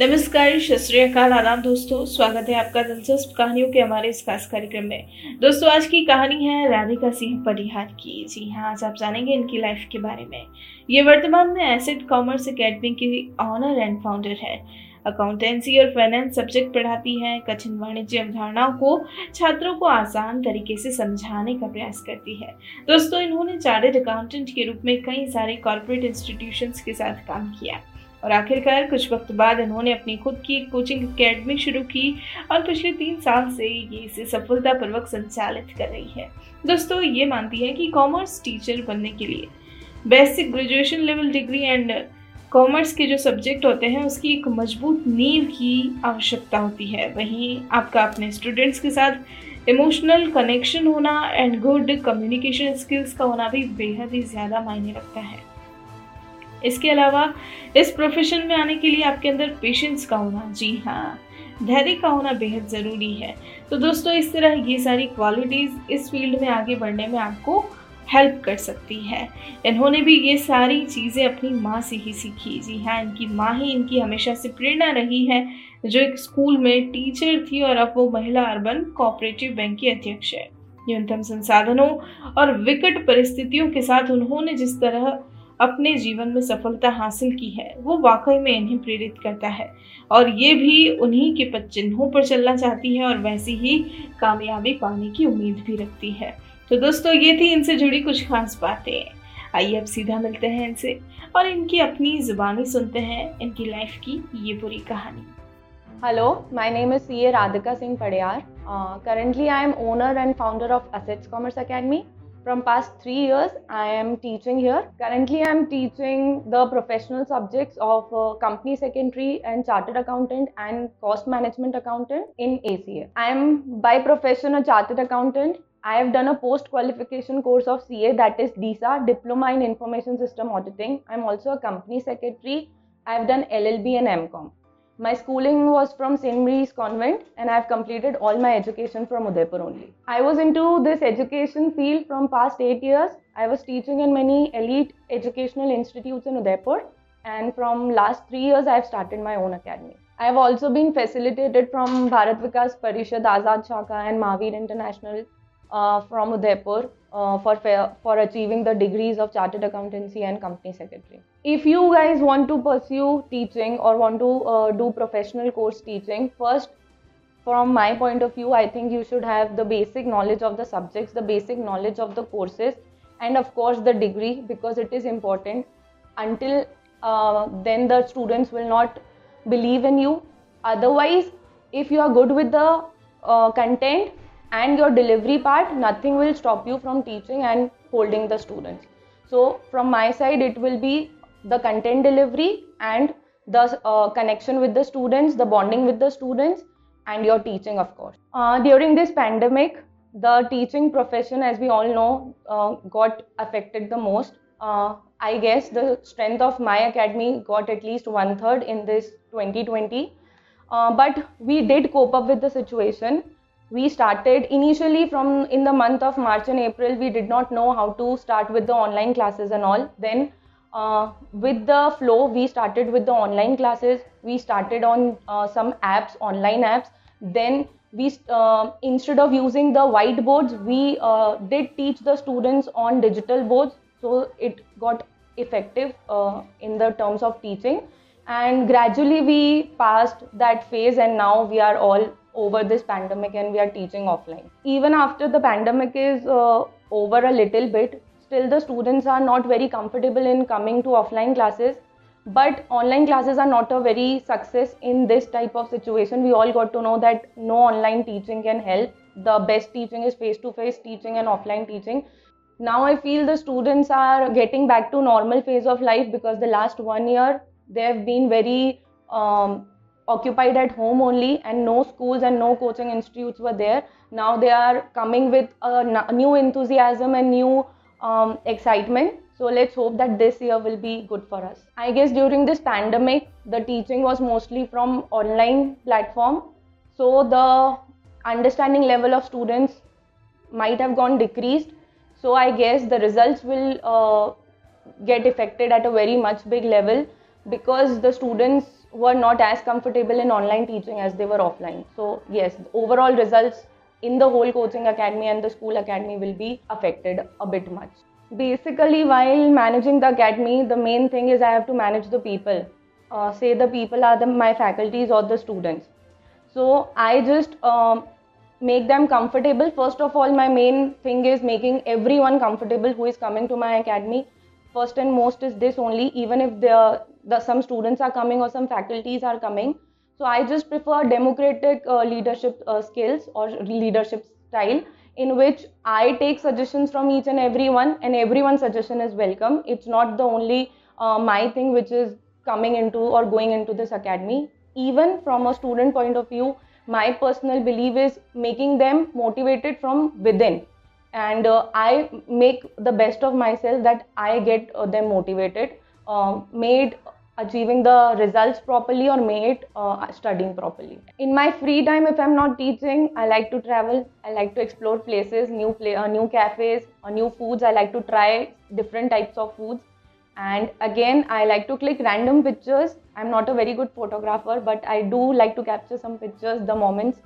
नमस्कार शस्त्रीकाल आदाब दोस्तों, स्वागत है आपका दिलचस्प कहानियों के हमारे इस खास कार्यक्रम में। दोस्तों, आज की कहानी है राधिका सिंह परिहार की। जी हाँ आज आप जानेंगे इनकी लाइफ के बारे में। ये वर्तमान में एसिड कॉमर्स अकेडमी की ऑनर एंड फाउंडर है। अकाउंटेंसी और फाइनेंस सब्जेक्ट पढ़ाती है, कठिन वाणिज्य अवधारणाओं को छात्रों को आसान तरीके से समझाने का प्रयास करती है। दोस्तों, इन्होंने चार्टेड अकाउंटेंट के रूप में कई सारे कॉरपोरेट इंस्टीट्यूशंस के साथ काम किया। और आखिरकार कुछ वक्त बाद इन्होंने अपनी खुद की कोचिंग एकेडमी शुरू की और पिछले तीन साल से ये इसे सफलतापूर्वक संचालित कर रही है। दोस्तों, ये मानती है कि कॉमर्स टीचर बनने के लिए basic graduation level degree and commerce के जो सब्जेक्ट होते हैं, उसकी एक मज़बूत नींव की आवश्यकता होती है। वहीं आपका अपने स्टूडेंट्स के साथ इमोशनल कनेक्शन होना एंड गुड कम्युनिकेशन स्किल्स का होना भी बेहद ही ज़्यादा मायने रखता है। इसके अलावा, इस प्रोफेशन में आने के लिए आपके अंदर पेशेंस का होना, जी हाँ धैर्य का होना बेहद ज़रूरी है। तो दोस्तों, इस तरह ये सारी क्वालिटीज़ इस फ़ील्ड में आगे बढ़ने में आपको हेल्प कर सकती है। इन्होंने भी ये सारी चीज़ें अपनी माँ से ही सीखी, जी हाँ इनकी माँ ही इनकी हमेशा से प्रेरणा रही है, जो एक स्कूल में टीचर थी और अब वो महिला अर्बन कोऑपरेटिव बैंक की अध्यक्ष है। न्यूनतम संसाधनों और विकट परिस्थितियों के साथ उन्होंने जिस तरह अपने जीवन में सफलता हासिल की है वो वाकई में इन्हें प्रेरित करता है और ये भी उन्हीं के चिन्हों पर चलना चाहती है और वैसी ही कामयाबी पाने की उम्मीद भी रखती है तो दोस्तों ये थी इनसे जुड़ी कुछ खास बातें आइए अब सीधा मिलते हैं इनसे और इनकी अपनी जुबानी सुनते हैं इनकी लाइफ की ये पूरी कहानी hello my name is CA Radhika Singh Padiyar. Uh, currently, I am owner and founder of Assets Commerce Academy. From past three years, I am teaching here. Currently, I am teaching the professional subjects of uh, company secretary and chartered accountant and cost management accountant in ACA. I am by profession a chartered accountant I have done a post qualification course of CA that is DISA Diploma in Information System Auditing. I'm also a company secretary. I have done LLB and MCOM. My schooling was from St. Mary's Convent and I have completed all my education from Udaipur only. I was into this education field from past 8 years. I was teaching in many elite educational institutes in Udaipur and from last 3 years I have started my own academy. I have also been facilitated from Bharat Vikas Parishad Azad Shaka and Mahavir International uh, from Udaipur uh, for for achieving the degrees of chartered accountancy and company secretary. If you guys want to pursue teaching or want to uh, do professional course teaching, first from my point of view, I think you should have the basic knowledge of the subjects, the basic knowledge of the courses, and of course the degree because it is important. Until uh, then, the students will not believe in you. Otherwise, if you are good with the uh, content, and your delivery part nothing will stop you from teaching and holding the students so from my side it will be the content delivery and the uh, connection with the students the bonding with the students and your teaching of course. Uh, during this pandemic the teaching profession as we all know uh, got affected the most. Uh, i guess the strength of my academy got at least one third in this 2020 uh, but we did cope up with the situation. We started initially from in the month of march and april we did not know how to start with the online classes and all. Then uh, with the flow we started with the online classes. We started on uh, some apps online apps. Then we uh, instead of using the whiteboards we uh, did teach the students on digital boards. So it got effective uh, in the terms of teaching. And gradually we passed that phase and now we are all over this pandemic and we are teaching offline. Even after the pandemic is uh, over a little bit, still the students are not very comfortable in coming to offline classes. But online classes are not a very success in this type of situation. We all got to know that no online teaching can help. The best teaching is face to face teaching and offline teaching. Now I feel the students are getting back to normal phase of life because the last one year they have been very um, occupied at home only and no schools and no coaching institutes were there now they are coming with a new enthusiasm and new um, excitement. So let's hope that this year will be good for us. I guess during this pandemic the teaching was mostly from online platform. So the understanding level of students might have gone decreased. So i guess the results will uh, get affected at a very much big level because the students were not as comfortable in online teaching as they were offline. So, yes, overall results in the whole coaching academy and the school academy will be affected a bit much. Basically, while managing the academy, the main thing is I have to manage the people. Uh, say the people are the, my faculties or the students. So I just um, make them comfortable. First of all, my main thing is making everyone comfortable who is coming to my academy. First and most is this only, even if the, the some students are coming or some faculties are coming so I just prefer democratic uh, leadership uh, skills or leadership style in which I take suggestions from each and everyone and everyone's suggestion is welcome. It's not the only uh, my thing which is coming into or going into this academy. Even from a student point of view, my personal belief is making them motivated from within and uh, i make the best of myself that i get uh, them motivated uh, made achieving the results properly or it uh, studying properly. In my free time if i'm not teaching i like to travel i like to explore places new play uh, new cafes or new foods. I like to try different types of foods. And again i like to click random pictures. I'm not a very good photographer but i do like to capture some pictures the moments.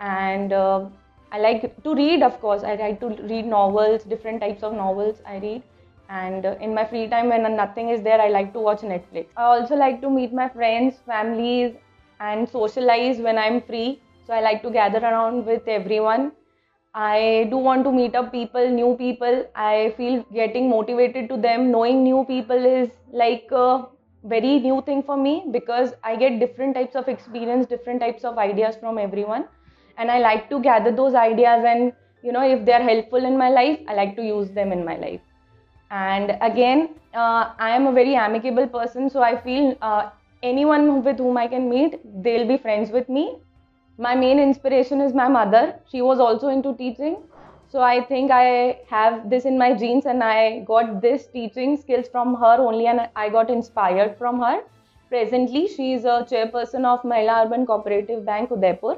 And uh, i like to read of course. I like to read novels different types of novels i read and in my free time when nothing is there i like to watch netflix. I also like to meet my friends families and socialize when i'm free. So i like to gather around with everyone. I do want to meet up people new people. I feel getting motivated to them. Knowing new people is like a very new thing for me because i get different types of experience different types of ideas from everyone. And i like to gather those ideas and you know if they are helpful in my life i like to use them in my life and again uh, i am a very amicable person so i feel uh, anyone with whom i can meet they'll be friends with me. My main inspiration is my mother. She was also into teaching. So i think i have this in my genes and i got this teaching skills from her only and i got inspired from her. Presently she is a chairperson of mahila urban cooperative bank udaipur.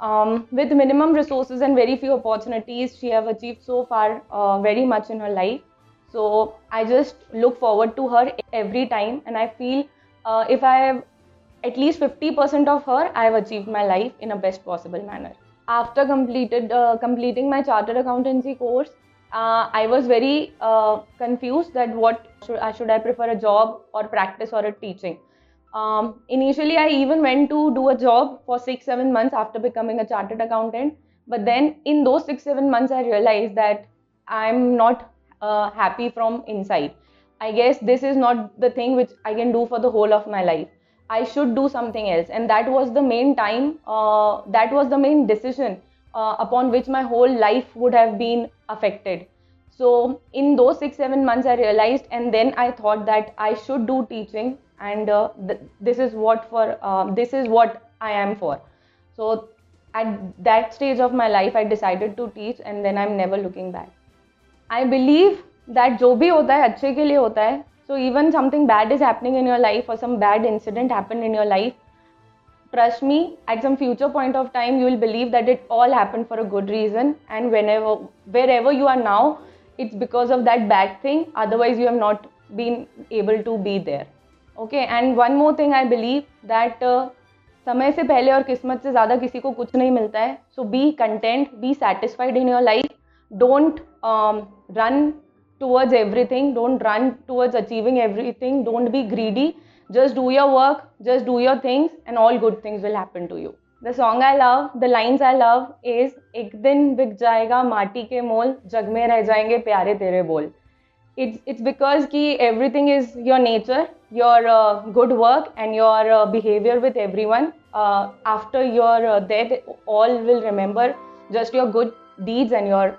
Um, with minimum resources and very few opportunities she have achieved so far uh, very much in her life so I just look forward to her every time, and I feel uh, if I have at least 50% of her, I have achieved my life in a best possible manner. After completed uh, completing my chartered accountancy course, uh, I was very uh, confused that what should I, should I prefer a job or practice or a teaching. Um, initially, I even went to do a job for six seven months after becoming a chartered accountant. But then in those six seven months, I realized that I'm not uh, happy from inside. I guess this is not the thing which I can do for the whole of my life. I should do something else, and that was the main time. Uh, that was the main decision uh, upon which my whole life would have been affected. So in those six seven months, I realized, and then I thought that I should do teaching, and uh, th- this is what for. Uh, this is what I am for. So at that stage of my life, I decided to teach, and then I'm never looking back. I believe that जो भी होता है, अच्छे के लिए होता है। So even something bad is happening in your life और some bad incident happen in your life trust me at some future point of time you will believe that it all happen for a good reason and whenever wherever you are now it's because of that bad thing otherwise you have not been able to be there okay and one more thing I believe that समय से पहले और किस्मत से ज़्यादा किसी को कुछ नहीं मिलता है। So be content be satisfied in your life don't um, run towards everything. Don't run towards achieving everything. Don't be greedy. Just do your work. Just do your things and all good things will happen to you. The song i love the lines i love is ek din bik jayega maati ke mol jag mein reh jayenge pyare tere bol it's it's because ki everything is your nature your uh, good work and your uh, behavior with everyone. Uh, after your uh, death all will remember just your good deeds and your